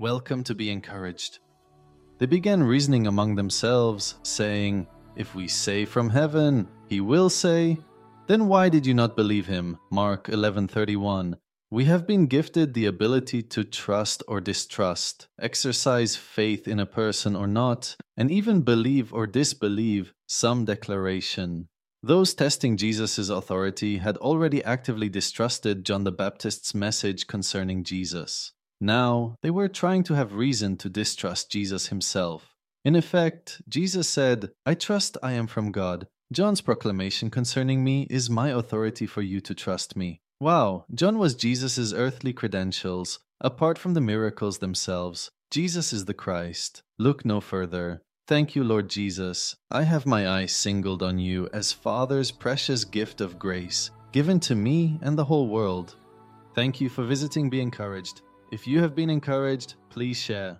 Welcome to be encouraged. They began reasoning among themselves, saying, If we say from heaven, he will say, Then why did you not believe him? Mark 11:31. We have been gifted the ability to trust or distrust, exercise faith in a person or not, and even believe or disbelieve some declaration. Those testing Jesus' authority had already actively distrusted John the Baptist's message concerning Jesus. Now, they were trying to have reason to distrust Jesus himself. In effect, Jesus said, I trust I am from God. John's proclamation concerning me is my authority for you to trust me. Wow, John was Jesus' earthly credentials. Apart from the miracles themselves, Jesus is the Christ. Look no further. Thank you, Lord Jesus. I have my eyes singled on you as Father's precious gift of grace, given to me and the whole world. Thank you for visiting Be Encouraged. If you have been encouraged, please share.